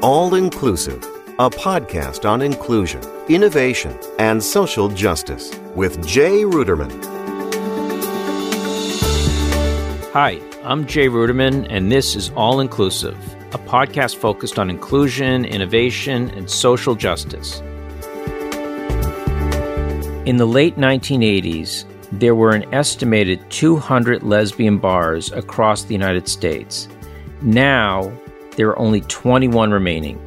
All Inclusive, a podcast on inclusion, innovation, and social justice with Jay Ruderman. Hi, I'm Jay Ruderman, and this is All Inclusive, a podcast focused on inclusion, innovation, and social justice. In the late 1980s, there were an estimated 200 lesbian bars across the United States. Now, there are only 21 remaining.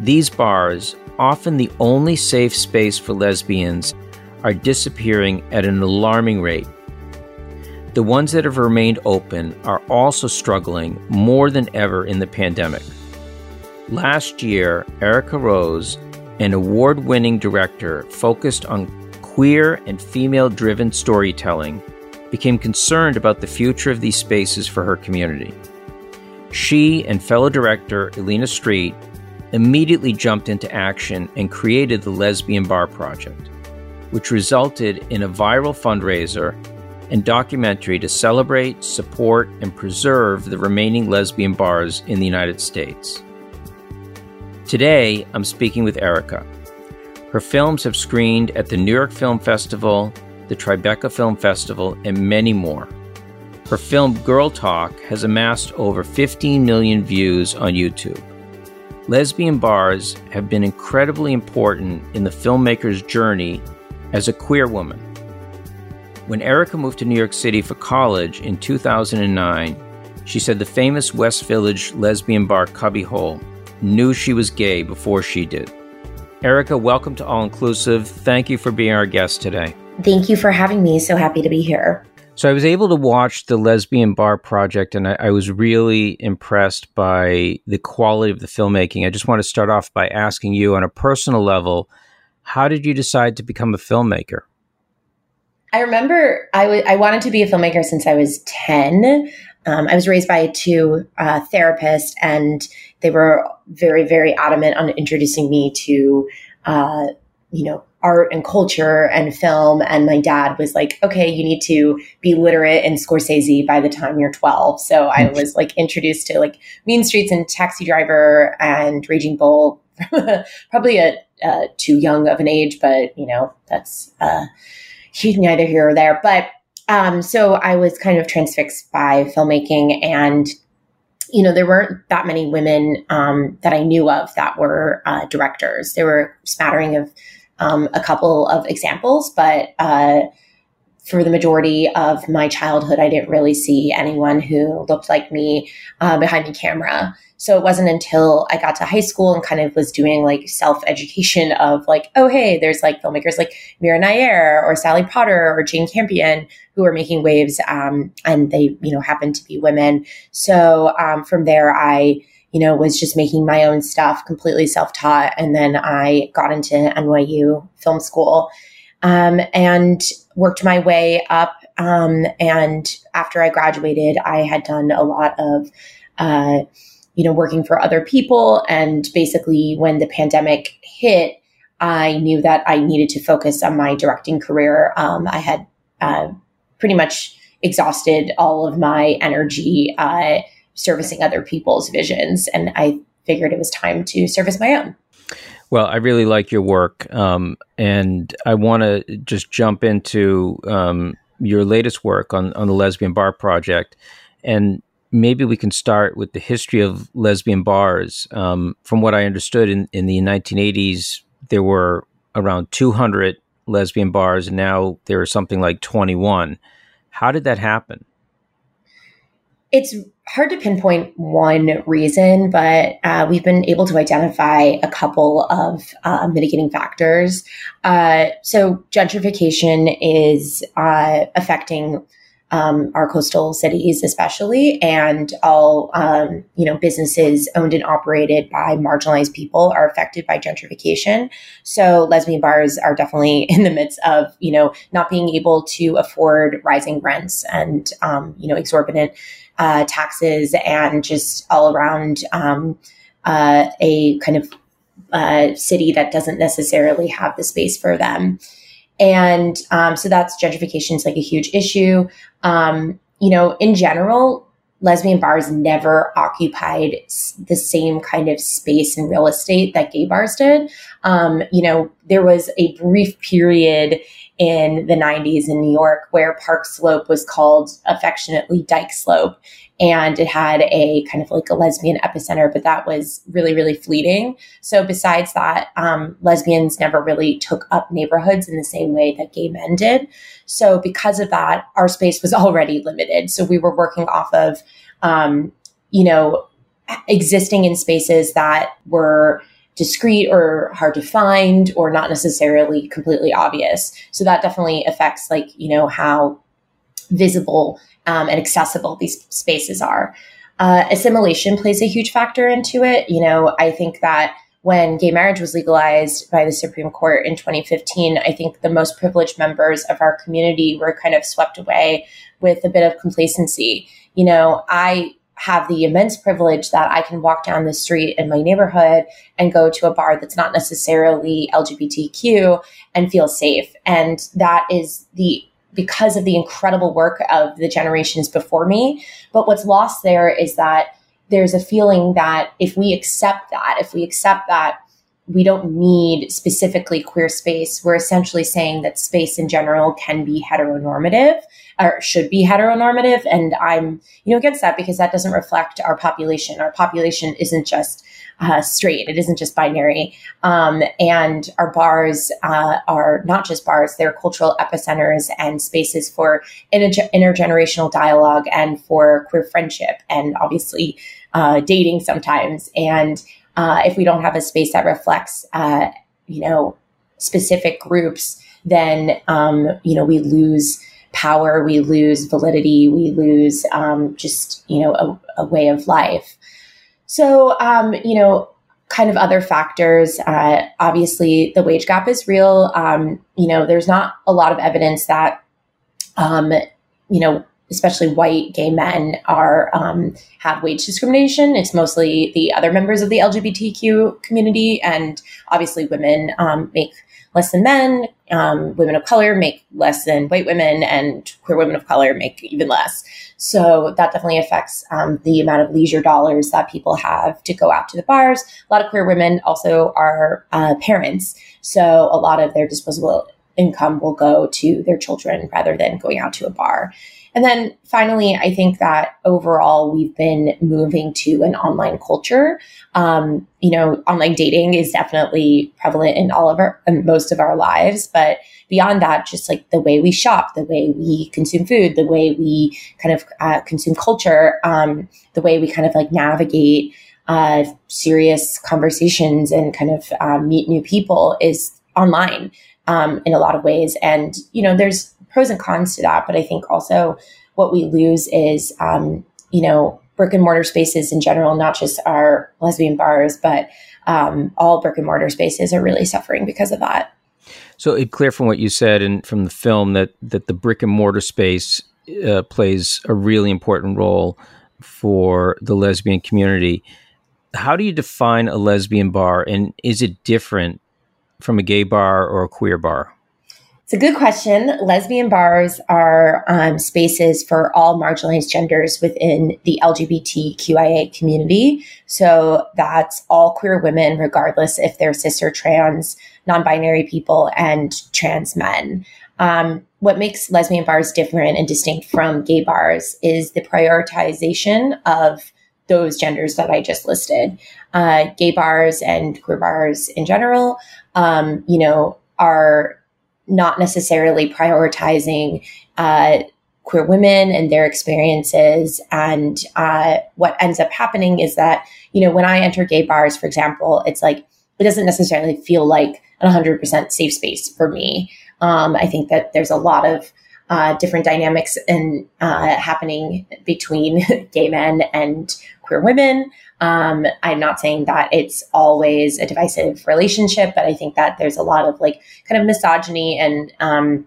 These bars, often the only safe space for lesbians, are disappearing at an alarming rate. The ones that have remained open are also struggling more than ever in the pandemic. Last year, Erica Rose, an award winning director focused on queer and female driven storytelling, became concerned about the future of these spaces for her community. She and fellow director Elina Street immediately jumped into action and created the Lesbian Bar Project, which resulted in a viral fundraiser and documentary to celebrate, support, and preserve the remaining lesbian bars in the United States. Today, I'm speaking with Erica her films have screened at the New York Film Festival, the Tribeca Film Festival, and many more. Her film Girl Talk has amassed over 15 million views on YouTube. Lesbian bars have been incredibly important in the filmmaker's journey as a queer woman. When Erica moved to New York City for college in 2009, she said the famous West Village lesbian bar Cubbyhole knew she was gay before she did. Erica, welcome to All Inclusive. Thank you for being our guest today. Thank you for having me. So happy to be here. So I was able to watch the Lesbian Bar Project, and I, I, was really impressed by the quality of the filmmaking. I just want to start off by asking you, on a personal level, how did you decide to become a filmmaker? I remember I, w- I wanted to be a filmmaker since I was 10. Um, I was raised by two uh, therapists, and they were very, very adamant on introducing me to, uh, you know, art and culture and film. And my dad was like, okay, you need to be literate in Scorsese by the time you're 12. So I was like introduced to like Mean Streets and Taxi Driver and Raging Bull, probably at uh, too young of an age, but you know, that's uh, neither here or there. But um, so I was kind of transfixed by filmmaking and you know, there weren't that many women um, that I knew of that were uh, directors. There were a smattering of um, a couple of examples, but uh, for the majority of my childhood, I didn't really see anyone who looked like me uh, behind the camera. So it wasn't until I got to high school and kind of was doing like self education of like, oh, hey, there's like filmmakers like Mira Nair or Sally Potter or Jane Campion who are making waves. Um, and they, you know, happen to be women. So um, from there, I, you know, was just making my own stuff, completely self taught. And then I got into NYU film school um, and worked my way up. Um, and after I graduated, I had done a lot of, uh, you know, working for other people. And basically, when the pandemic hit, I knew that I needed to focus on my directing career. Um, I had uh, pretty much exhausted all of my energy uh, servicing other people's visions, and I figured it was time to service my own. Well, I really like your work, um, and I want to just jump into um, your latest work on on the Lesbian Bar Project, and maybe we can start with the history of lesbian bars. Um, from what I understood, in, in the 1980s, there were around 200 lesbian bars, and now there are something like 21. How did that happen? It's hard to pinpoint one reason, but uh, we've been able to identify a couple of uh, mitigating factors. Uh, so, gentrification is uh, affecting um, our coastal cities, especially, and all um, you know businesses owned and operated by marginalized people are affected by gentrification. So lesbian bars are definitely in the midst of you know not being able to afford rising rents and um, you know exorbitant uh, taxes and just all around um, uh, a kind of uh, city that doesn't necessarily have the space for them. And um, so that's gentrification is like a huge issue. Um, you know, in general, lesbian bars never occupied the same kind of space in real estate that gay bars did. Um, you know, there was a brief period in the 90s in New York where Park Slope was called affectionately Dyke Slope. And it had a kind of like a lesbian epicenter, but that was really, really fleeting. So, besides that, um, lesbians never really took up neighborhoods in the same way that gay men did. So, because of that, our space was already limited. So, we were working off of, um, you know, existing in spaces that were discreet or hard to find or not necessarily completely obvious. So that definitely affects like, you know, how visible um, and accessible these spaces are. Uh, assimilation plays a huge factor into it. You know, I think that when gay marriage was legalized by the Supreme Court in 2015, I think the most privileged members of our community were kind of swept away with a bit of complacency. You know, I have the immense privilege that I can walk down the street in my neighborhood and go to a bar that's not necessarily LGBTQ and feel safe. And that is the because of the incredible work of the generations before me. But what's lost there is that there's a feeling that if we accept that, if we accept that we don't need specifically queer space, we're essentially saying that space in general can be heteronormative or should be heteronormative. And I'm, you know, against that because that doesn't reflect our population. Our population isn't just uh, straight. It isn't just binary. Um, and our bars uh, are not just bars, they're cultural epicenters and spaces for inter- intergenerational dialogue and for queer friendship and obviously uh, dating sometimes. And uh, if we don't have a space that reflects, uh, you know, specific groups, then, um, you know, we lose power, we lose validity, we lose um, just, you know, a, a, way of life. So, um, you know, kind of other factors. Uh, obviously, the wage gap is real. Um, you know, there's not a lot of evidence that, um, you know, especially white gay men are um, have wage discrimination. It's mostly the other members of the LGBTQ community, and obviously, women um, make less than men. Um, women of color make less than white women, and queer women of color make even less. So that definitely affects um, the amount of leisure dollars that people have to go out to the bars. A lot of queer women also are uh, parents, so a lot of their disposable income will go to their children rather than going out to a bar. And then finally, I think that overall we've been moving to an online culture. Um, you know, online dating is definitely prevalent in all of our, most of our lives, but beyond that, just like the way we shop, the way we consume food, the way we kind of uh, consume culture, um, the way we kind of like navigate uh, serious conversations and kind of um, meet new people is online um, in a lot of ways. And you know, there's pros and cons to that. But I think also what we lose is, um, you know, brick and mortar spaces in general, not just our lesbian bars, but um, all brick and mortar spaces are really suffering because of that. So it's clear from what you said and from the film that that the brick and mortar space uh, plays a really important role for the lesbian community. How do you define a lesbian bar, and is it different from a gay bar or a queer bar? It's a good question. Lesbian bars are um, spaces for all marginalized genders within the LGBTQIA community. So that's all queer women, regardless if they're cis or trans, non binary people, and trans men. Um, what makes lesbian bars different and distinct from gay bars is the prioritization of those genders that I just listed. Uh, gay bars and queer bars in general, um, you know, are not necessarily prioritizing uh, queer women and their experiences. And uh, what ends up happening is that, you know, when I enter gay bars, for example, it's like, it doesn't necessarily feel like an 100% safe space for me. Um, I think that there's a lot of uh, different dynamics and uh, happening between gay men and queer women. Um, I'm not saying that it's always a divisive relationship, but I think that there's a lot of like kind of misogyny and, um,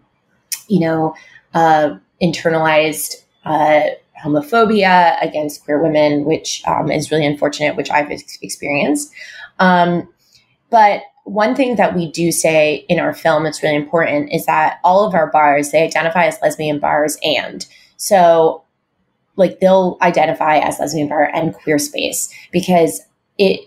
you know, uh, internalized uh, homophobia against queer women, which um, is really unfortunate, which I've ex- experienced. Um, but one thing that we do say in our film that's really important is that all of our bars they identify as lesbian bars and so like they'll identify as lesbian bar and queer space because it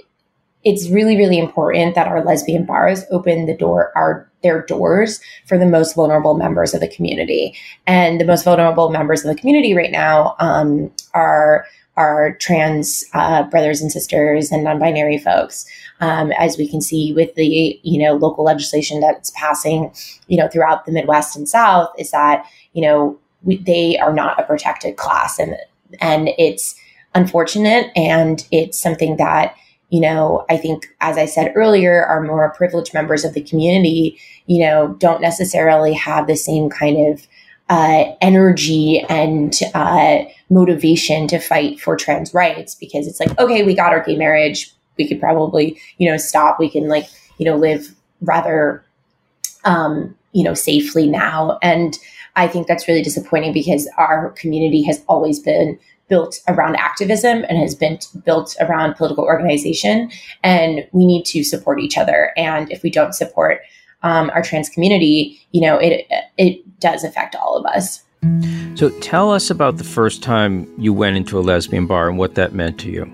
it's really really important that our lesbian bars open the door our their doors for the most vulnerable members of the community. And the most vulnerable members of the community right now um, are our trans uh, brothers and sisters and non-binary folks um, as we can see with the you know local legislation that's passing you know throughout the midwest and south is that you know we, they are not a protected class. And and it's unfortunate and it's something that you know i think as i said earlier our more privileged members of the community you know don't necessarily have the same kind of uh, energy and uh, motivation to fight for trans rights because it's like okay we got our gay marriage. We could probably you know stop. We can like you know live rather um, you know safely now. And i think that's really disappointing because our community has always been built around activism and has been built around political organization. And we need to support each other. And if we don't support um, our trans community you know it it does affect all of us so tell us about the first time you went into a lesbian bar and what that meant to you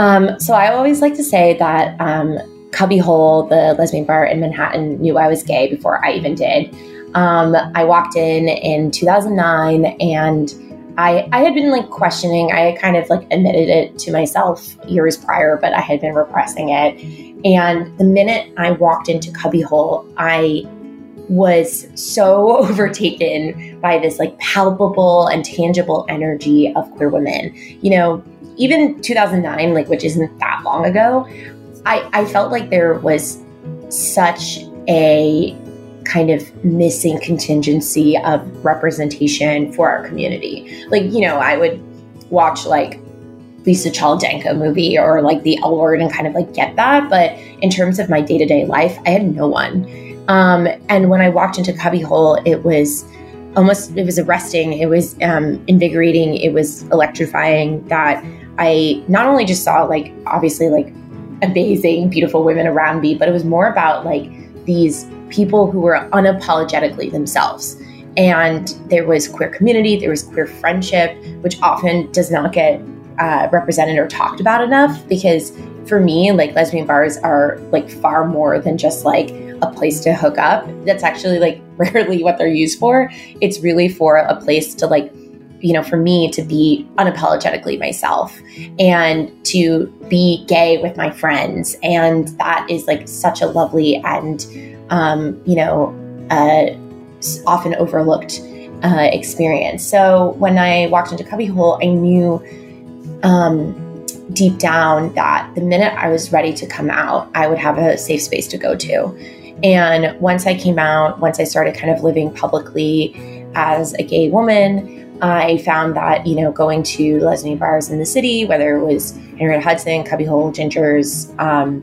um, so I always like to say that um, Cubbyhole, the lesbian bar in Manhattan, knew I was gay before I even did. Um, I walked in in 2009 and I, I had been like questioning, I had kind of like admitted it to myself years prior, but I had been repressing it. And the minute I walked into Cubbyhole, I was so overtaken by this like palpable and tangible energy of queer women. You know, even 2009, like which isn't that long ago, I, I felt like there was such a kind of missing contingency of representation for our community. Like, you know, I would watch like Lisa Cholodenko movie or like the L word and kind of like get that. But in terms of my day to day life, I had no one. Um, and when I walked into Cubbyhole, it was almost, it was arresting. It was um, invigorating. It was electrifying that I not only just saw like obviously like amazing, beautiful women around me, but it was more about like these people who were unapologetically themselves. And there was queer community, there was queer friendship, which often does not get uh, represented or talked about enough because for me, like lesbian bars are like far more than just like a place to hook up. That's actually like rarely what they're used for. It's really for a place to like you know, for me to be unapologetically myself and to be gay with my friends. And that is like such a lovely and, um, you know, uh, often overlooked uh, experience. So when I walked into Cubbyhole, I knew um, deep down that the minute I was ready to come out, I would have a safe space to go to. And once I came out, once I started kind of living publicly as a gay woman, I found that, you know, going to lesbian bars in the city, whether it was Henrietta Hudson, Cubbyhole, Ginger's, um,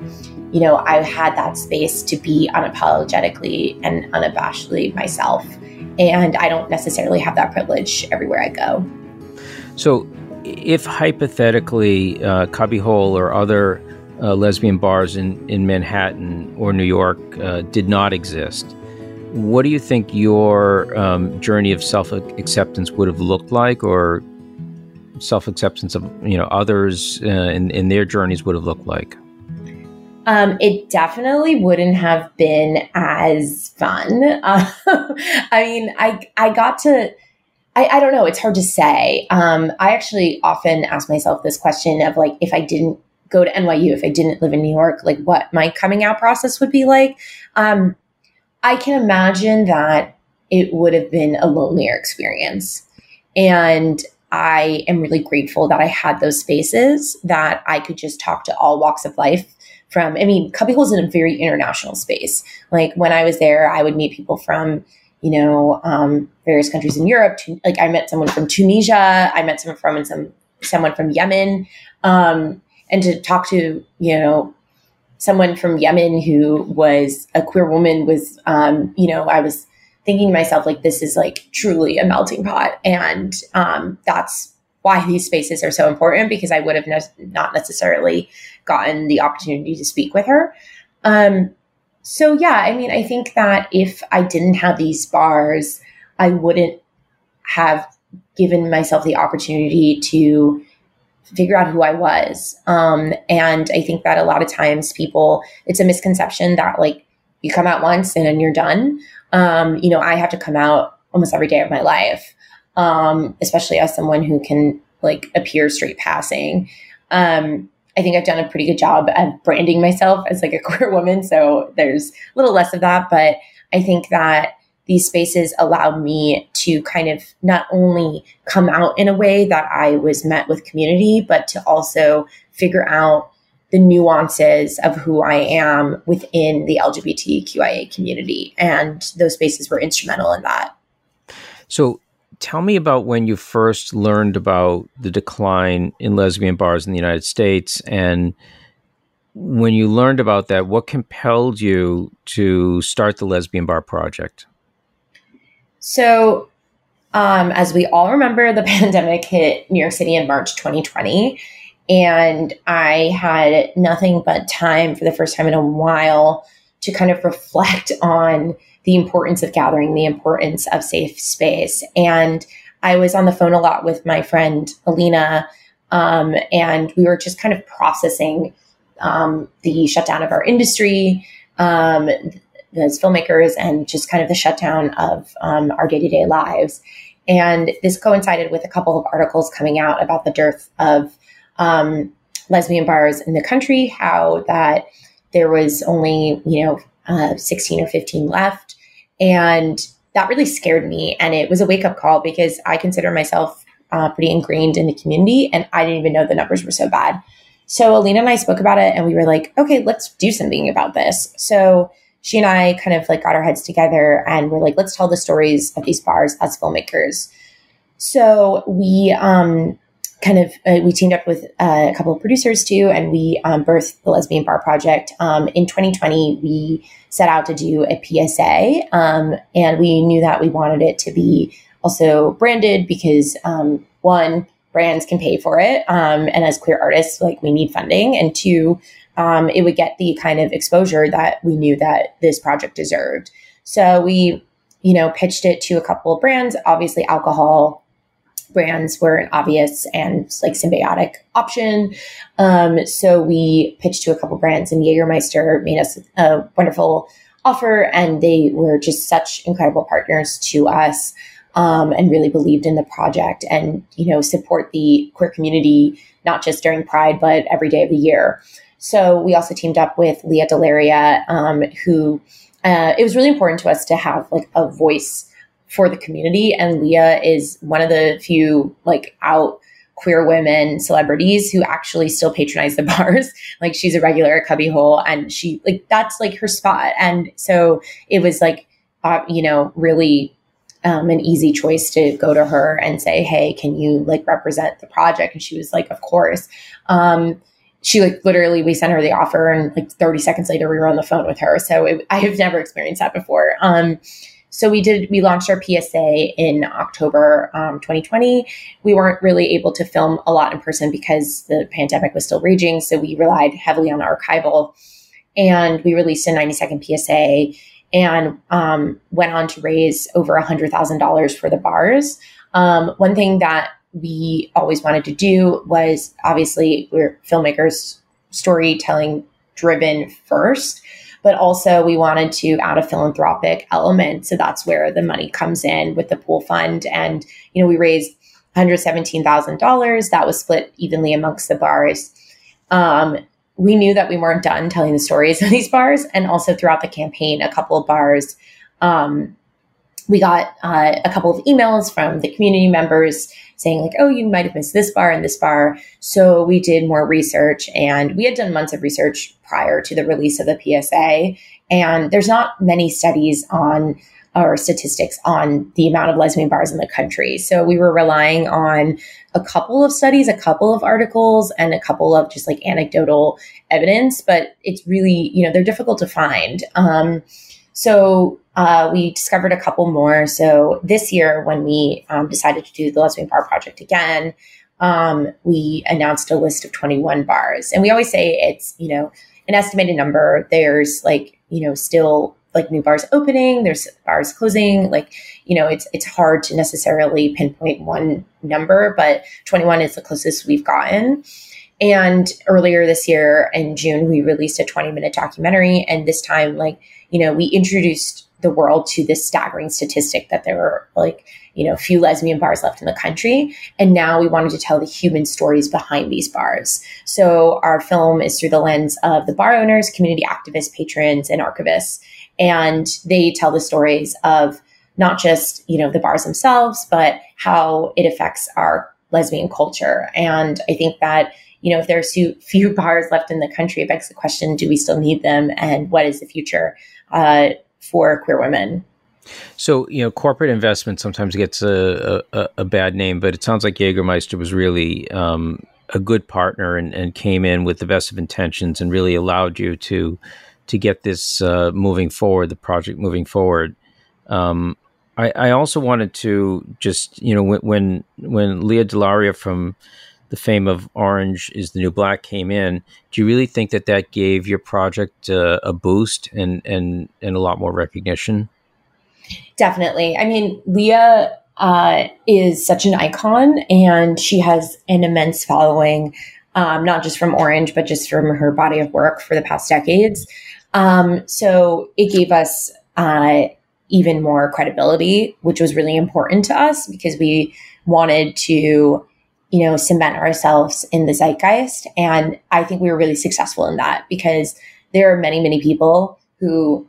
you know, I had that space to be unapologetically and unabashedly myself. And I don't necessarily have that privilege everywhere I go. So, if hypothetically uh, Cubbyhole or other uh, lesbian bars in, in Manhattan or New York uh, did not exist, what do you think your um, journey of self acceptance would have looked like, or self acceptance of you know others uh, in, in their journeys would have looked like? Um, it definitely wouldn't have been as fun. Uh, I mean, I I got to. I, I don't know. It's hard to say. Um, I actually often ask myself this question of like, if I didn't go to NYU, if I didn't live in New York, like what my coming out process would be like. Um, I can imagine that it would have been a lonelier experience. And I am really grateful that I had those spaces that I could just talk to all walks of life from. I mean, Cubbyhole is in a very international space. Like when I was there, I would meet people from, you know, um, various countries in Europe. Like I met someone from Tunisia. I met someone from some someone from Yemen. Um, and to talk to, you know, someone from Yemen who was a queer woman was, um, you know, I was thinking to myself, like, this is like truly a melting pot. And um, that's why these spaces are so important because I would have ne- not necessarily gotten the opportunity to speak with her. Um, so, yeah, I mean, I think that if I didn't have these bars, I wouldn't have given myself the opportunity to figure out who I was. Um, and I think that a lot of times people, it's a misconception that like you come out once and then you're done. Um, you know, I have to come out almost every day of my life, um, especially as someone who can like appear straight passing. Um, I think I've done a pretty good job at branding myself as like a queer woman. So there's a little less of that, but I think that these spaces allowed me to kind of not only come out in a way that I was met with community, but to also figure out the nuances of who I am within the LGBTQIA community. And those spaces were instrumental in that. So tell me about when you first learned about the decline in lesbian bars in the United States and when you learned about that, what compelled you to start the Lesbian Bar Project? So, um, as we all remember, the pandemic hit New York City in March 2020. And I had nothing but time for the first time in a while to kind of reflect on the importance of gathering, the importance of safe space. And I was on the phone a lot with my friend Elina, um, and we were just kind of processing um, the shutdown of our industry, um, as filmmakers and just kind of the shutdown of um, our day to day lives. And this coincided with a couple of articles coming out about the dearth of um, lesbian bars in the country, how that there was only, you know, uh, 16 or 15 left. And that really scared me. And it was a wake up call because I consider myself uh, pretty ingrained in the community and I didn't even know the numbers were so bad. So Elina and I spoke about it and we were like, okay, let's do something about this. So she and I kind of like got our heads together and we're like, let's tell the stories of these bars as filmmakers. So we um, kind of uh, we teamed up with uh, a couple of producers too, and we um, birthed the Lesbian Bar Project. Um, in 2020, we set out to do a PSA, um, and we knew that we wanted it to be also branded because um, one brands can pay for it, um, and as queer artists, like we need funding, and two um, it would get the kind of exposure that we knew that this project deserved. So we, you know, pitched it to a couple of brands. Obviously, alcohol brands were an obvious and like symbiotic option. Um, so we pitched to a couple brands, and Jägermeister made us a wonderful offer, and they were just such incredible partners to us. Um, and really believed in the project and you know support the queer community not just during pride but every day of the year so we also teamed up with Lea DeLaria, um, who uh, it was really important to us to have like a voice for the community. And Lea is one of the few like out queer women celebrities who actually still patronize the bars. like she's a regular at Cubbyhole and she like that's like her spot. And so it was like, uh, you know, really um, an easy choice to go to her and say, Hey, can you like represent the project? And she was like, of course. Um, she like literally we sent her the offer and like 30 seconds later we were on the phone with her. So it, i have never experienced that before. Um, so we did we launched our psa in october um, 2020 we weren't really able to film a lot in person because the pandemic was still raging so we relied heavily on archival. And we released a 90 second psa and um, went on to raise over $100000 for the bars. Um, one thing that we always wanted to do was obviously we're filmmakers storytelling driven first but also we wanted to add a philanthropic element. So that's where the money comes in with the pool fund. And you know we raised $117000 that was split evenly amongst the bars. Um, we knew that we weren't done telling the stories of these bars. And also throughout the campaign a couple of bars um, we got uh, a couple of emails from the community members saying like, oh, you might have missed this bar and this bar. So we did more research and we had done months of research prior to the release of the PSA. And there's not many studies on or statistics on the amount of lesbian bars in the country. So we were relying on a couple of studies, a couple of articles, and a couple of just like anecdotal evidence, but it's really, you know, they're difficult to find. Um, so uh, we discovered a couple more. So this year, when we um, decided to do the Lesbian Bar Project again, um, we announced a list of 21 bars. And we always say it's, you know, an estimated number. There's like, you know, still like new bars opening, there's bars closing. Like, you know, it's it's hard to necessarily pinpoint one number, but 21 is the closest we've gotten. And earlier this year in June, we released a 20 minute documentary. And this time, like, you know, we introduced the world to this staggering statistic that there were like, you know, few lesbian bars left in the country. And now we wanted to tell the human stories behind these bars. So our film is through the lens of the bar owners, community activists, patrons, and archivists. And they tell the stories of not just, you know, the bars themselves, but how it affects our lesbian culture. And I think that you know, if there are few, bars left in the country, it begs the question: Do we still need them, and what is the future uh, for queer women? So, you know, corporate investment sometimes gets a, a, a bad name, but it sounds like Jägermeister was really um, a good partner and, and, came in with the best of intentions and really allowed you to to get this uh, moving forward, the project moving forward. Um, I, I, also wanted to just, you know, when when, when Lea DeLaria from the fame of Orange is the New Black came in, do you really think that that gave your project uh, a boost and, and, and a lot more recognition? Definitely. I mean, Lea uh, is such an icon and she has an immense following, um, not just from Orange, but just from her body of work for the past decades. Um, so it gave us uh, even more credibility, which was really important to us because we wanted to you know, cement ourselves in the zeitgeist. And I think we were really successful in that because there are many, many people who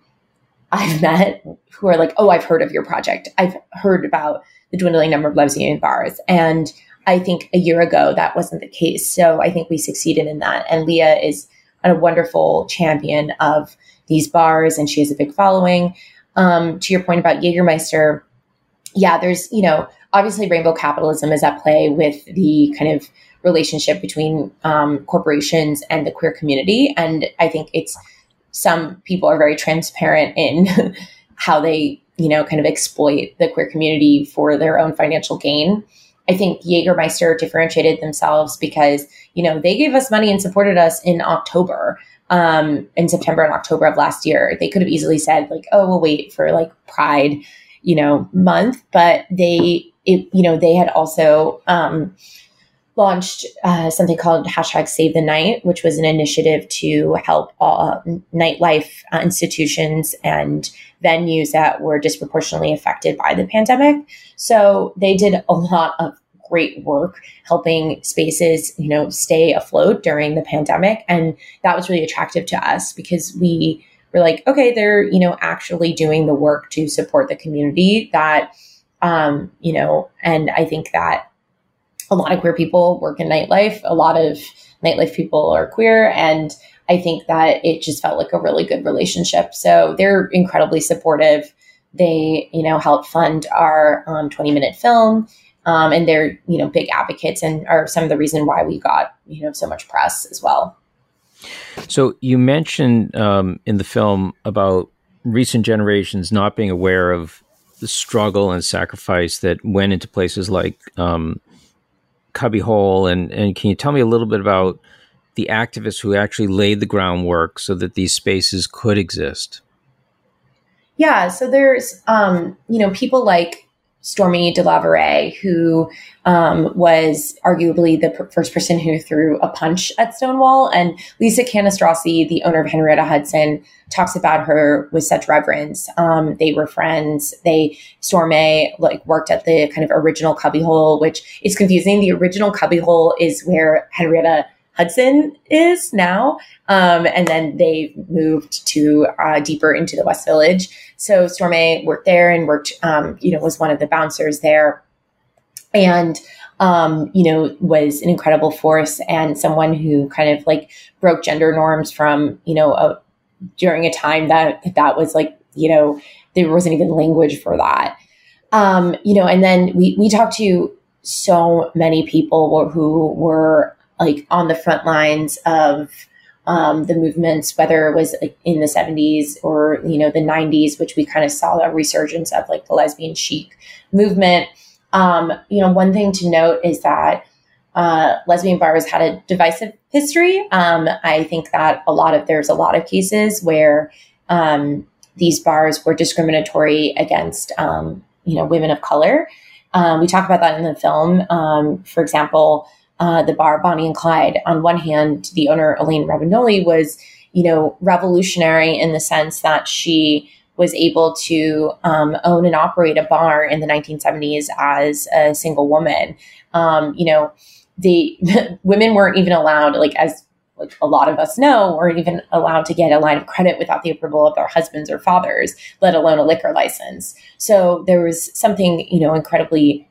I've met who are like, oh, I've heard of your project. I've heard about the dwindling number of lesbian bars. And I think a year ago that wasn't the case. So I think we succeeded in that. And Lea is a wonderful champion of these bars and she has a big following. Um, to your point about Jägermeister, yeah, there's, you know, obviously rainbow capitalism is at play with the kind of relationship between um, corporations and the queer community. And I think it's some people are very transparent in how they, you know, kind of exploit the queer community for their own financial gain. I think Jägermeister differentiated themselves because, you know, they gave us money and supported us in October, um, in September and October of last year. They could have easily said, like, oh, we'll wait for like Pride, you know, month, but they it, you know, they had also um, launched uh, something called hashtag Save the Night, which was an initiative to help all nightlife uh, institutions and venues that were disproportionately affected by the pandemic. So they did a lot of great work helping spaces, you know, stay afloat during the pandemic. And that was really attractive to us because we were like, okay, they're, you know, actually doing the work to support the community that um, you know, and I think that a lot of queer people work in nightlife. A lot of nightlife people are queer. And I think that it just felt like a really good relationship. So they're incredibly supportive. They, you know, help fund our um, 20 minute film. Um, and they're, you know, big advocates and are some of the reason why we got, you know, so much press as well. So you mentioned um, in the film about recent generations not being aware of the struggle and sacrifice that went into places like um, Cubbyhole, and and can you tell me a little bit about the activists who actually laid the groundwork so that these spaces could exist? Yeah, so there's um, you know people like Stormé DeLarverie, who um, was arguably the first person who threw a punch at Stonewall. And Lisa Cannistraci, the owner of Henrietta Hudson, talks about her with such reverence. Um, they were friends. They, Stormé, like worked at the kind of original cubbyhole, which is confusing. The original cubbyhole is where Henrietta Hudson is now. Um, and then they moved to uh, deeper into the West Village. So Stormé worked there and worked, um, you know, was one of the bouncers there. And, um, you know, was an incredible force and someone who kind of like broke gender norms from, you know, a, during a time that that was like, you know, there wasn't even language for that. Um, you know, and then we, we talked to so many people who were like on the front lines of um, the movements, whether it was in the 70s or, you know, the 90s, which we kind of saw a resurgence of like the lesbian chic movement. Um, you know, one thing to note is that uh, lesbian bars had a divisive history. Um, I think that a lot of, there's a lot of cases where um, these bars were discriminatory against, um, you know, women of color. Um, we talk about that in the film. For example, uh, the bar Bonnie and Clyde. On one hand, the owner Elaine Romagnoli was, you know, revolutionary in the sense that she was able to um, own and operate a bar in the 1970s as a single woman. Um, you know, the women weren't even allowed, like as like a lot of us know, or even allowed to get a line of credit without the approval of their husbands or fathers, let alone a liquor license. So there was something, you know, incredibly,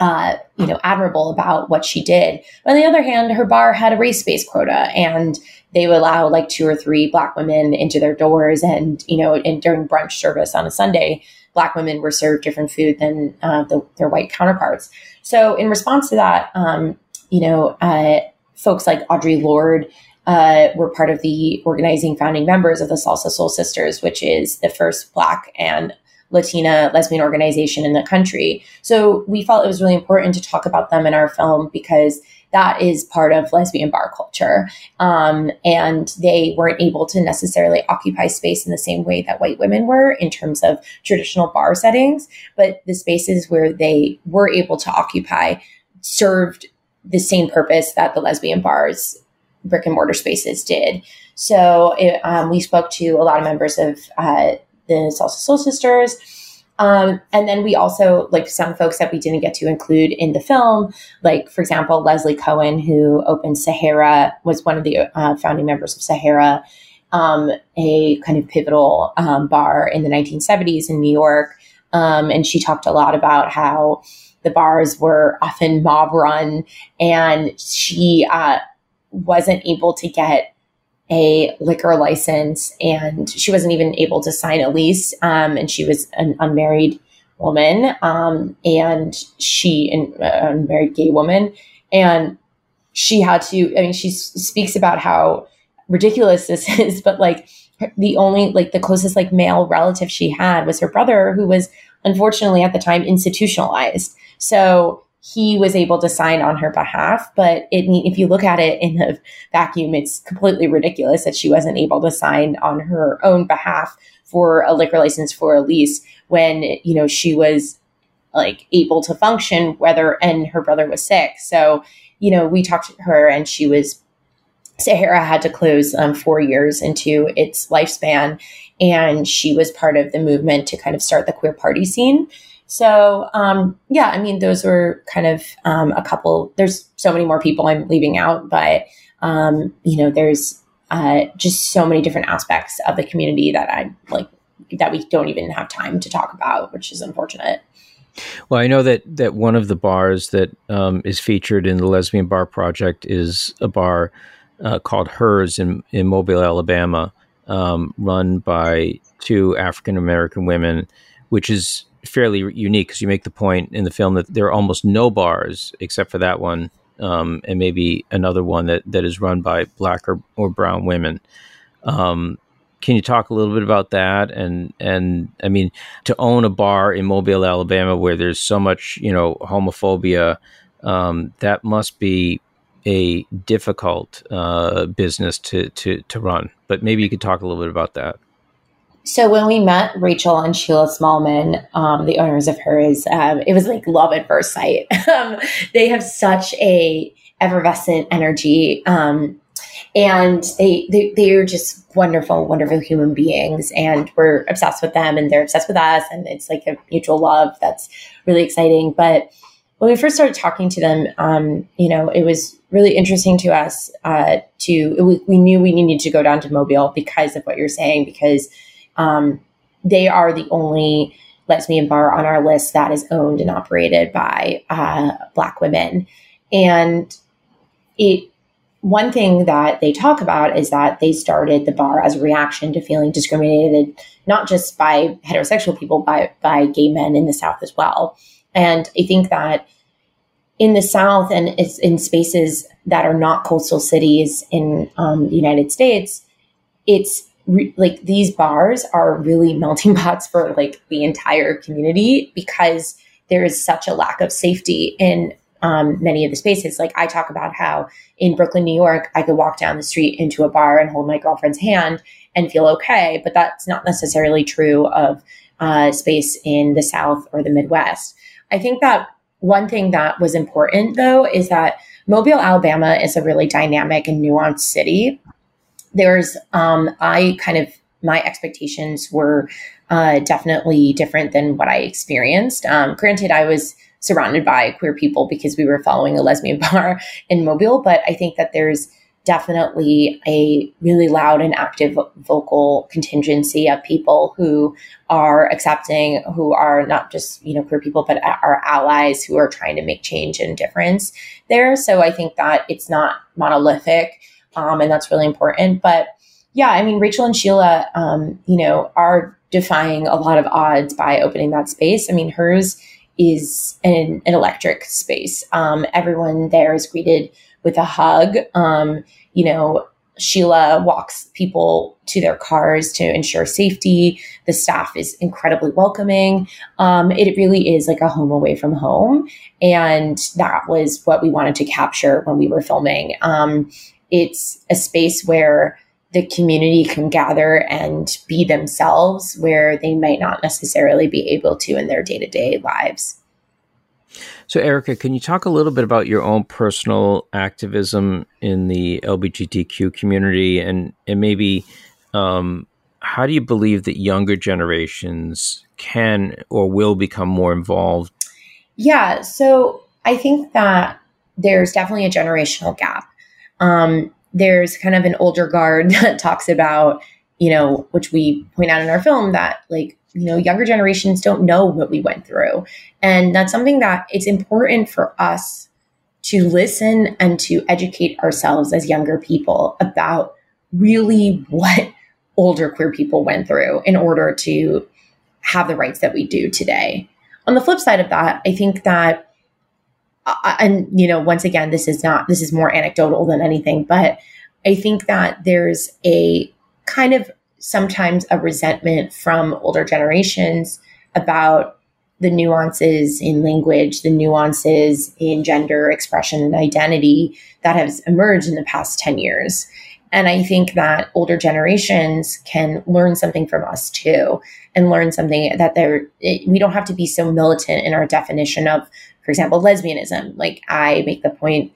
uh, you know, admirable about what she did. But on the other hand, her bar had a race-based quota, and they would allow like two or three black women into their doors, and you know, and during brunch service on a Sunday, black women were served different food than uh, the, their white counterparts. So in response to that, um, you know. Uh, folks like Audre Lorde uh, were part of the organizing founding members of the Salsa Soul Sisters, which is the first Black and Latina lesbian organization in the country. So we felt it was really important to talk about them in our film because that is part of lesbian bar culture. Um, and they weren't able to necessarily occupy space in the same way that white women were in terms of traditional bar settings, but the spaces where they were able to occupy served the same purpose that the lesbian bars brick and mortar spaces did. So it, um, we spoke to a lot of members of uh, the Salsa Soul Sisters. Um, and then we also like some folks that we didn't get to include in the film, like for example, Leslie Cohen, who opened Sahara, was one of the uh, founding members of Sahara, um, a kind of pivotal um, bar in the 1970s in New York. Um, and she talked a lot about how the bars were often mob run, and she uh, wasn't able to get a liquor license, and she wasn't even able to sign a lease. Um, and she was an unmarried woman, um, and she an unmarried gay woman, and she had to. I mean, she speaks about how ridiculous this is, but like the only like the closest like male relative she had was her brother who was unfortunately at the time institutionalized so he was able to sign on her behalf. But it, if you look at it in the vacuum, it's completely ridiculous that she wasn't able to sign on her own behalf for a liquor license for a lease when, you know, she was like able to function, whether, and her brother was sick. So, you know, we talked to her and she was Sahara had to close um, four years into its lifespan, and she was part of the movement to kind of start the queer party scene. So, um, yeah, I mean, those were kind of um, a couple. There's so many more people I'm leaving out, but um, you know, there's uh, just so many different aspects of the community that I like that we don't even have time to talk about, which is unfortunate. Well, I know that that one of the bars that um, is featured in the Lesbian Bar Project is a bar uh, called Hers in in Mobile, Alabama, um, run by two African American women, which is fairly unique because you make the point in the film that there are almost no bars except for that one um, and maybe another one that, that is run by black or, or brown women. Um, can you talk a little bit about that? And and I mean, to own a bar in Mobile, Alabama, where there's so much you know homophobia, um, that must be a difficult uh, business to, to to run. But maybe you could talk a little bit about that. So when we met Rachel and Sheila Smallman, um, the owners of hers, um, it was like love at first sight. um, they have such a effervescent energy, um, and they, they they are just wonderful, wonderful human beings, and we're obsessed with them, and they're obsessed with us, and it's like a mutual love that's really exciting. But when we first started talking to them, um, you know, it was really interesting to us. Uh, to we, we knew we needed to go down to Mobile because of what you're saying, because um, they are the only lesbian bar on our list that is owned and operated by uh, Black women. And it one thing that they talk about is that they started the bar as a reaction to feeling discriminated, not just by heterosexual people, but by gay men in the South as well. And I think that in the South and it's in spaces that are not coastal cities in um, the United States, it's re- like these bars are really melting pots for like the entire community because there is such a lack of safety in um, many of the spaces. Like I talk about how in Brooklyn, New York, I could walk down the street into a bar and hold my girlfriend's hand and feel okay, but that's not necessarily true of uh, space in the South or the Midwest. I think that one thing that was important though is that Mobile, Alabama is a really dynamic and nuanced city. There's, um, I kind of, my expectations were uh, definitely different than what I experienced. Um, granted, I was surrounded by queer people because we were following a lesbian bar in Mobile, but I think that there's definitely a really loud and active vocal contingency of people who are accepting, who are not just, you know, queer people, but are allies who are trying to make change and difference there. So I think that it's not monolithic. Um, and that's really important. But yeah, I mean, Rachel and Sheila, um, you know, are defying a lot of odds by opening that space. I mean, hers is an, an electric space. Um, everyone there is greeted with a hug. Um, you know, Sheila walks people to their cars to ensure safety. The staff is incredibly welcoming. Um, it really is like a home away from home. And that was what we wanted to capture when we were filming. Um, it's a space where the community can gather and be themselves where they might not necessarily be able to in their day to day lives. So, Erica, can you talk a little bit about your own personal activism in the LGBTQ community and, and maybe um, how do you believe that younger generations can or will become more involved? Yeah, so I think that there's definitely a generational gap. Um, there's kind of an older guard that talks about, you know, which we point out in our film that like you know younger generations don't know what we went through. And that's something that it's important for us to listen and to educate ourselves as younger people about really what older queer people went through in order to have the rights that we do today. On the flip side of that i think that and you know once again this is not this is more anecdotal than anything but i think that there's a kind of sometimes a resentment from older generations about the nuances in language, the nuances in gender expression and identity that has emerged in the past 10 years. And I think that older generations can learn something from us too, and learn something that they're, we don't have to be so militant in our definition of, for example, lesbianism. Like I make the point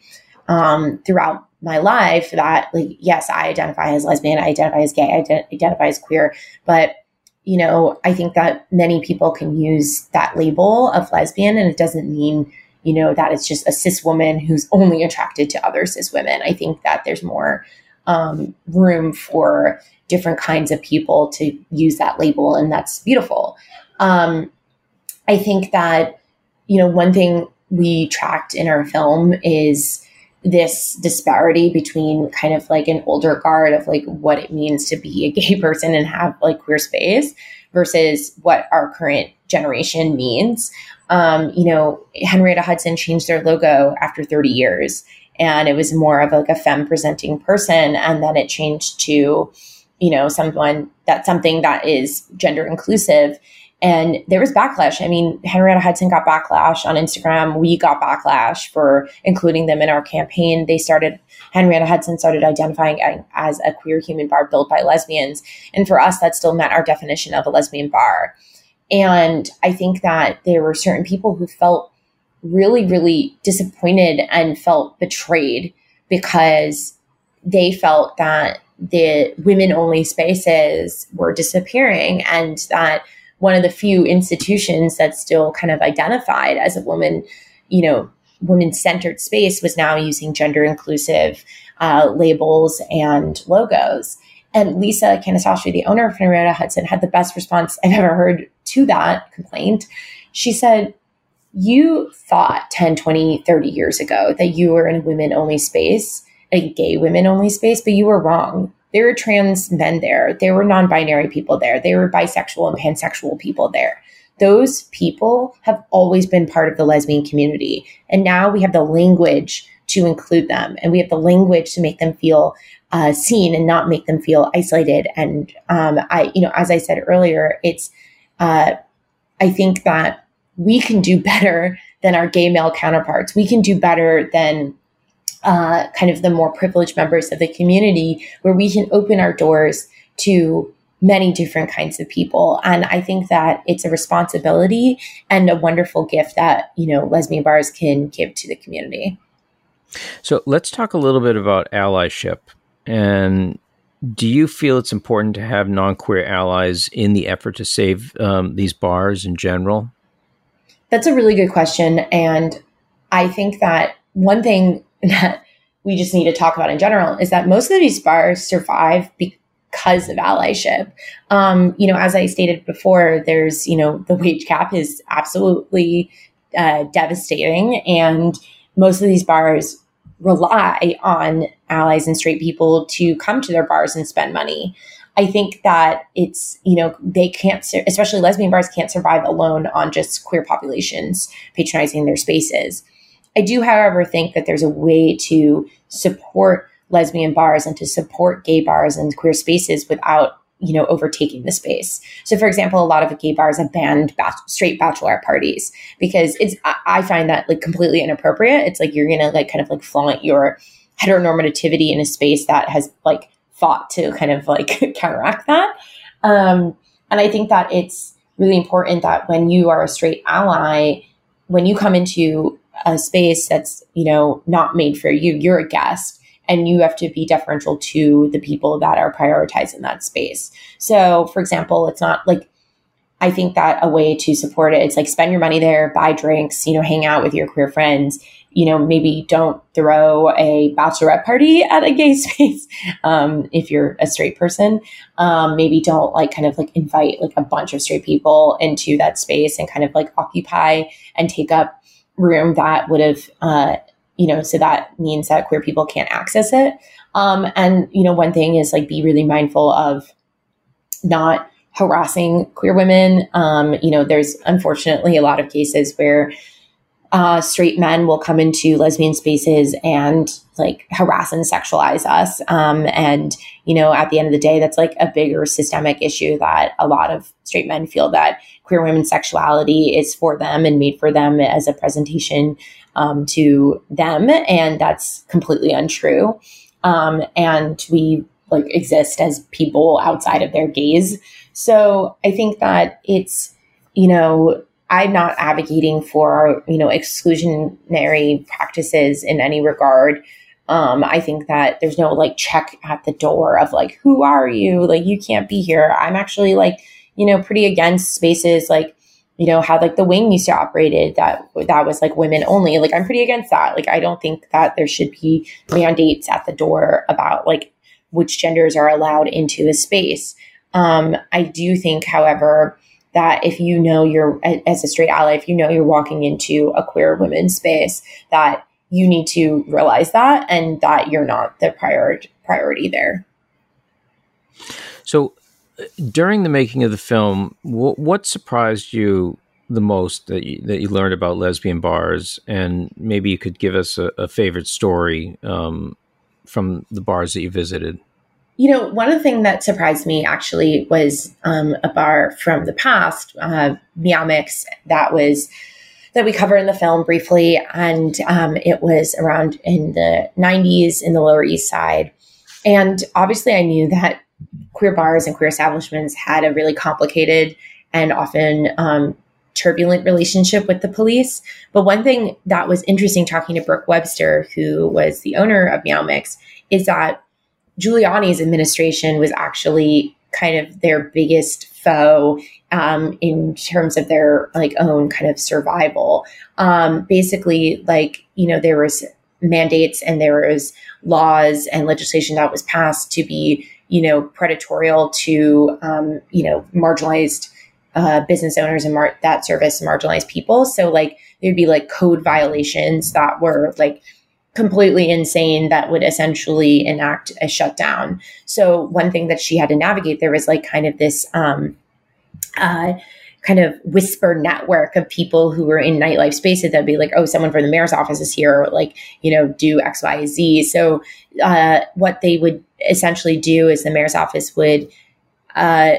um, throughout my life that like yes i identify as lesbian i identify as gay i ident- identify as queer. But you know i think that many people can use that label of lesbian and it doesn't mean you know that it's just a cis woman who's only attracted to other cis women. I think that there's more um, room for different kinds of people to use that label and that's beautiful. Um, i think that you know one thing we tracked in our film is this disparity between kind of like an older guard of like what it means to be a gay person and have like queer space versus what our current generation means. Um, you know, Henrietta Hudson changed their logo after 30 years and it was more of like a femme presenting person. And then it changed to, you know, someone that's something that is gender inclusive. And there was backlash. I mean, Henrietta Hudson got backlash on Instagram. We got backlash for including them in our campaign. They started, Henrietta Hudson started identifying as a queer human bar built by lesbians. And for us, that still met our definition of a lesbian bar. And I think that there were certain people who felt really, really disappointed and felt betrayed because they felt that the women only spaces were disappearing and that one of the few institutions that's still kind of identified as a woman, you know, women centered space was now using gender inclusive uh, labels and logos. And Lisa Cannistraci, the owner of Henrietta Hudson, had the best response I've ever heard to that complaint. She said, You thought 10, 20, 30 years ago that you were in women only space, a gay women only space, but you were wrong. There were trans men there. There were non binary people there. There were bisexual and pansexual people there. Those people have always been part of the lesbian community. And now we have the language to include them and we have the language to make them feel uh, seen and not make them feel isolated. And um, I, you know, as I said earlier, it's, uh, I think that we can do better than our gay male counterparts. We can do better than uh, kind of the more privileged members of the community, where we can open our doors to many different kinds of people. And I think that it's a responsibility and a wonderful gift that, you know, lesbian bars can give to the community. So let's talk a little bit about allyship. And do you feel it's important to have non queer allies in the effort to save um, these bars in general? That's a really good question. And I think that one thing that we just need to talk about in general is that most of these bars survive because of allyship. Um, you know, as I stated before, there's, you know, the wage cap is absolutely uh, devastating. And most of these bars rely on allies and straight people to come to their bars and spend money. I think that it's, you know, they can't, especially lesbian bars can't survive alone on just queer populations patronizing their spaces. I do, however, think that there's a way to support lesbian bars and to support gay bars and queer spaces without you know overtaking the space. So for example a lot of gay bars have banned straight bachelor parties because it's i find that like completely inappropriate. It's like you're gonna like kind of like flaunt your heteronormativity in a space that has like fought to kind of like counteract that. Um and i think that it's really important that when you are a straight ally when you come into a space that's you know not made for you. You're a guest and you have to be deferential to the people that are prioritized in that space. So for example it's not like i think that a way to support it it's like spend your money there buy drinks you know hang out with your queer friends. You know maybe don't throw a bachelorette party at a gay space um, if you're a straight person. Um, maybe don't like kind of like invite like a bunch of straight people into that space and kind of like occupy and take up room that would have, uh, you know, so that means that queer people can't access it. Um, and, you know, one thing is like be really mindful of not harassing queer women. Um, you know, there's unfortunately a lot of cases where uh, straight men will come into lesbian spaces and like harass and sexualize us. Um, and, you know, at the end of the day, that's like a bigger systemic issue that a lot of straight men feel that queer women's sexuality is for them and made for them as a presentation um, to them. And that's completely untrue. Um, and we like exist as people outside of their gaze. So I think that it's, you know, I'm not advocating for, you know, exclusionary practices in any regard. Um, I think that there's no like check at the door of like, who are you? Like, you can't be here. I'm actually like, you know, pretty against spaces like, you know, how like the wing used to operated that that was like women only. Like, I'm pretty against that. Like, I don't think that there should be mandates at the door about like which genders are allowed into a space. Um, I do think, however, that if you know you're as a straight ally, if you know you're walking into a queer women's space, that you need to realize that and that you're not the priority priority there. So, uh, during the making of the film, what, what surprised you the most that you, that you learned about lesbian bars, and maybe you could give us a, a favorite story um, from the bars that you visited. You know, one of the things that surprised me actually was um, a bar from the past, uh, that was that we cover in the film briefly, and um, it was around in the '90s in the Lower East Side. And obviously, I knew that queer bars and queer establishments had a really complicated and often um, turbulent relationship with the police. But one thing that was interesting talking to Brooke Webster, who was the owner of Meow Mix, is that Giuliani's administration was actually kind of their biggest foe um, in terms of their like own kind of survival. Um, basically, like you know, there was mandates and there was laws and legislation that was passed to be you know predatorial to um, you know marginalized uh, business owners and mar- that service marginalized people. So like there'd be like code violations that were like completely insane that would essentially enact a shutdown. So one thing that she had to navigate there was like kind of this um, uh, kind of whisper network of people who were in nightlife spaces that'd be like, oh, someone from the mayor's office is here, or like, you know, do X, Y, Z. So uh, what they would essentially do is the mayor's office would uh,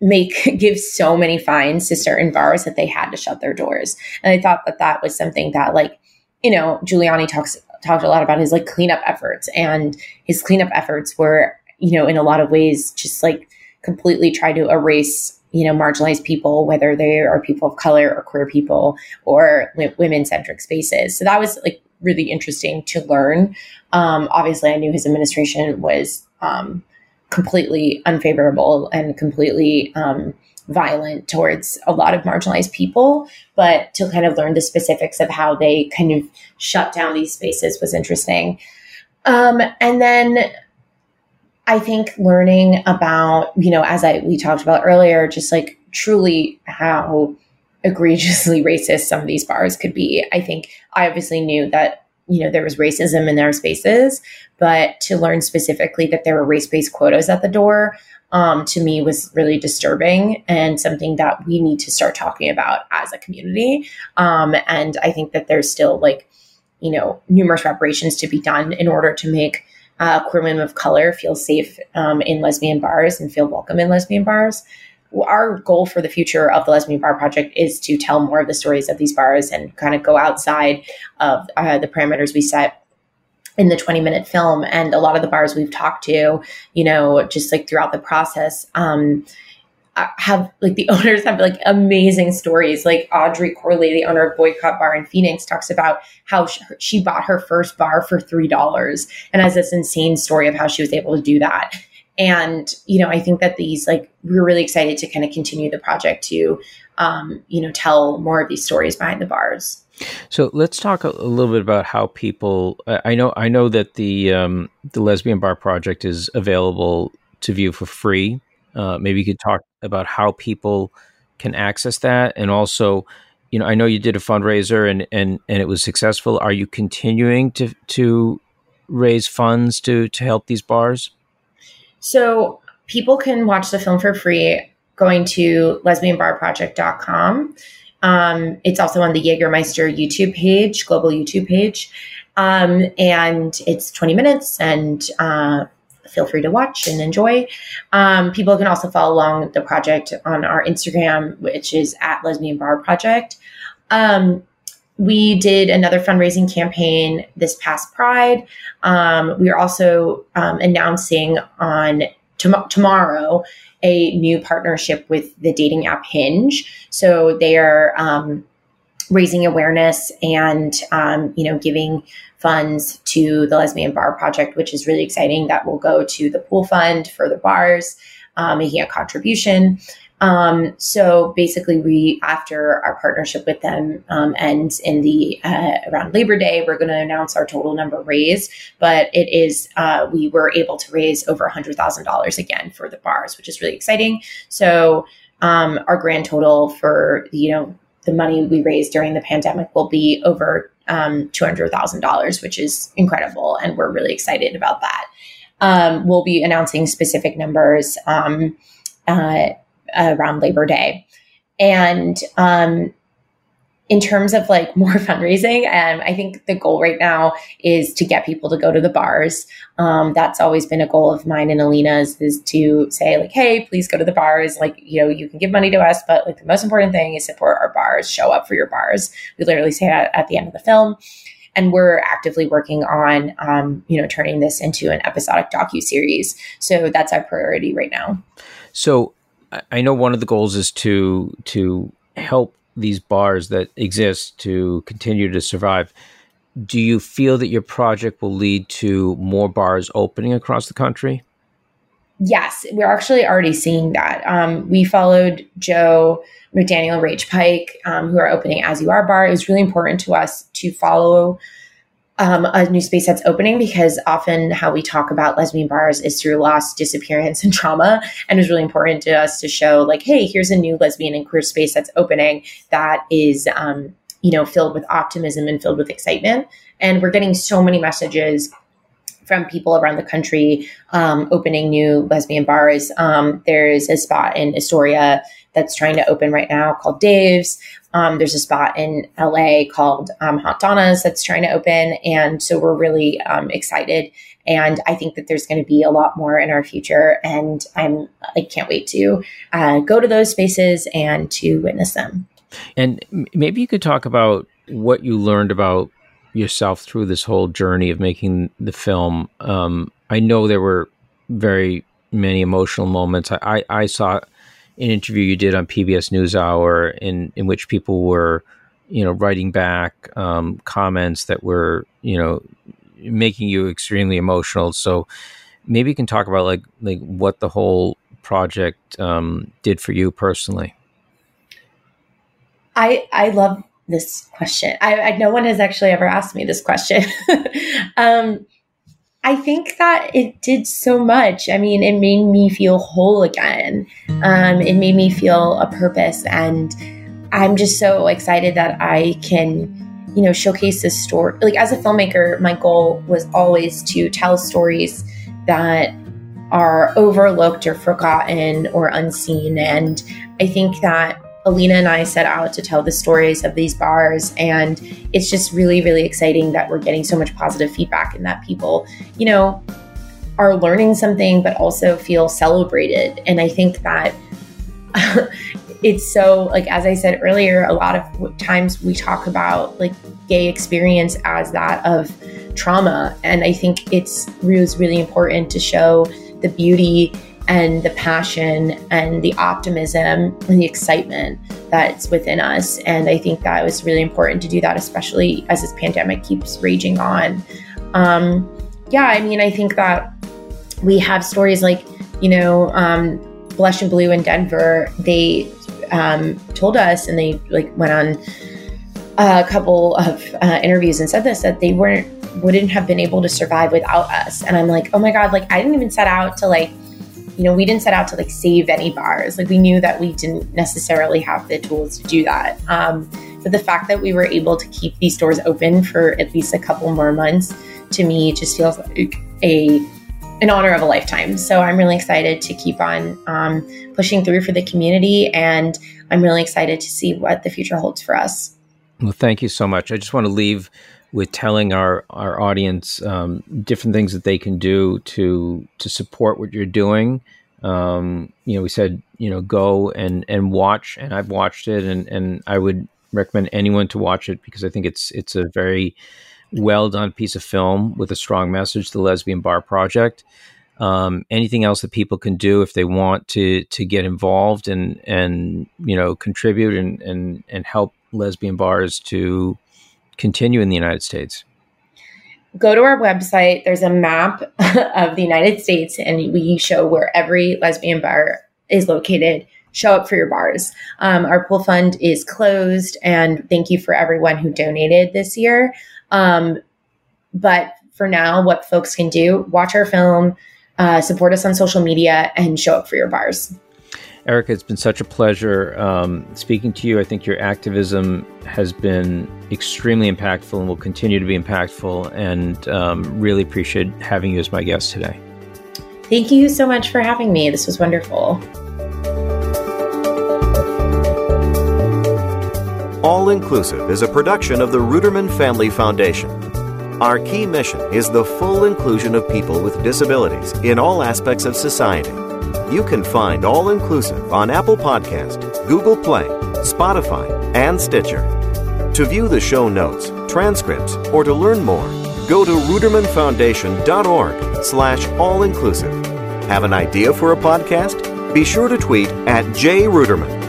make give so many fines to certain bars that they had to shut their doors. And I thought that that was something that like, you know, Giuliani talks talked a lot about his like cleanup efforts and his cleanup efforts were, you know, in a lot of ways just like completely try to erase you know marginalized people whether they are people of color or queer people or women centric spaces. So that was like really interesting to learn. Um, obviously i knew his administration was um, completely unfavorable and completely um, violent towards a lot of marginalized people. But to kind of learn the specifics of how they kind of shut down these spaces was interesting. Um, and then I think learning about, you know, as I we talked about earlier, just like truly how egregiously racist some of these bars could be. I think I obviously knew that you know there was racism in their spaces but to learn specifically that there were race-based quotas at the door um, to me was really disturbing and something that we need to start talking about as a community. Um, and i think that there's still like you know numerous reparations to be done in order to make uh, queer women of color feel safe um, in lesbian bars and feel welcome in lesbian bars. Our goal for the future of the Lesbian Bar Project is to tell more of the stories of these bars and kind of go outside of uh, the parameters we set in the 20 minute film. And a lot of the bars we've talked to, you know, just like throughout the process, um, uh, have like the owners have like amazing stories. Like Audrey Corley, the owner of Boycott Bar in Phoenix, talks about how she, bought her first bar for three dollars and has this insane story of how she was able to do that. And, you know, I think that these, like, we're really excited to kind of continue the project to, um, you know, tell more of these stories behind the bars. So let's talk a, little bit about how people. I know, I know that the um, the Lesbian Bar Project is available to view for free. Uh, maybe you could talk about how people can access that, and also, you know, I know you did a fundraiser and and and it was successful. Are you continuing to to raise funds to to help these bars? So people can watch the film for free going to lesbianbarproject.com. Um, it's also on the Jägermeister YouTube page, global YouTube page. Um, and it's 20 minutes and uh, feel free to watch and enjoy. Um, people can also follow along the project on our Instagram, which is at Lesbian Bar Project. Um, we did another fundraising campaign this past Pride. Um, we are also um, announcing on tom- tomorrow a new partnership with the dating app Hinge. So they are um, raising awareness and um, you know giving funds to the Lesbian Bar Project, which is really exciting. That will go to the pool fund for the bars, uh, making a contribution. Um, so basically, we after our partnership with them um, ends in the uh, around Labor Day, we're going to announce our total number raised. But it is uh, we were able to raise over hundred thousand dollars again for the bars, which is really exciting. So um, our grand total for you know the money we raised during the pandemic will be over um, two hundred thousand dollars, which is incredible, and we're really excited about that. Um, we'll be announcing specific numbers. Um, uh, around Labor Day. And um, in terms of like more fundraising, um, I think the goal right now is to get people to go to the bars. Um, that's always been a goal of mine and Elina's is to say like, hey, please go to the bars. Like, you know, you can give money to us, but like the most important thing is support our bars, show up for your bars. We literally say that at the end of the film. And we're actively working on, um, you know, turning this into an episodic docu series. So that's our priority right now. So I know one of the goals is to to help these bars that exist to continue to survive. Do you feel that your project will lead to more bars opening across the country? Yes, we're actually already seeing that. Um, we followed Joe McDaniel, Rach Pike, um, who are opening As You Are Bar. It was really important to us to follow um, a new space that's opening because often how we talk about lesbian bars is through loss, disappearance, and trauma. And it was really important to us to show, like, hey, here's a new lesbian and queer space that's opening that is, um, you know, filled with optimism and filled with excitement. And we're getting so many messages from people around the country um, opening new lesbian bars. Um, there's a spot in Astoria that's trying to open right now called Dave's. Um, there's a spot in LA called um, Hot Donna's that's trying to open. And so we're really um, excited. And I think that there's going to be a lot more in our future. And I'm, I can't wait to uh, go to those spaces and to witness them. And maybe you could talk about what you learned about yourself through this whole journey of making the film. Um, I know there were very many emotional moments. I, I, I saw an interview you did on PBS NewsHour in in which people were, you know, writing back um, comments that were, you know, making you extremely emotional. So maybe you can talk about like like what the whole project um, did for you personally. I I love this question. I, I no one has actually ever asked me this question. um, I think that it did so much. I mean, it made me feel whole again. Um, it made me feel a purpose. And I'm just so excited that I can, you know, showcase this story. Like, as a filmmaker, my goal was always to tell stories that are overlooked or forgotten or unseen. And I think that Elina and I set out to tell the stories of these bars. And it's just really, really exciting that we're getting so much positive feedback and that people, you know, are learning something, but also feel celebrated. And I think that it's so, like, as I said earlier, a lot of times we talk about like gay experience as that of trauma. And I think it's really, really important to show the beauty and the passion and the optimism and the excitement that's within us. And I think that was really important to do that, especially as this pandemic keeps raging on. Um, yeah, I mean, I think that we have stories like, you know, um, Blush and Blu in Denver, they um, told us and they like went on a couple of uh, interviews and said this that they weren't wouldn't have been able to survive without us and i'm like oh my god like i didn't even set out to like you know, we didn't set out to like save any bars. Like we knew that we didn't necessarily have the tools to do that. Um, but the fact that we were able to keep these doors open for at least a couple more months to me just feels like a an honor of a lifetime. So I'm really excited to keep on um, pushing through for the community, and I'm really excited to see what the future holds for us. Well, thank you so much. I just want to leave with telling our our audience um, different things that they can do to to support what you're doing. Um, you know, we said you know go and and watch, and I've watched it, and and I would recommend anyone to watch it because I think it's it's a very well done piece of film with a strong message. The Lesbian Bar Project. Um, anything else that people can do if they want to to get involved and and you know contribute and and and help lesbian bars to continue in the United States? Go to our website. There's a map of the United States, and we show where every lesbian bar is located. Show up for your bars. Um, our pool fund is closed, and thank you for everyone who donated this year. Um, but for now, what folks can do watch our film, uh, support us on social media, and show up for your bars. Erica, it's been such a pleasure um, speaking to you. I think your activism has been extremely impactful and will continue to be impactful, and um, really appreciate having you as my guest today. Thank you so much for having me. This was wonderful. All Inclusive is a production of the Ruderman Family Foundation. Our key mission is the full inclusion of people with disabilities in all aspects of society. You can find All Inclusive on Apple Podcast, Google Play, Spotify, and Stitcher. To view the show notes, transcripts, or to learn more, go to rudermanfoundation.org slash all-inclusive. Have an idea for a podcast? Be sure to tweet at jruderman.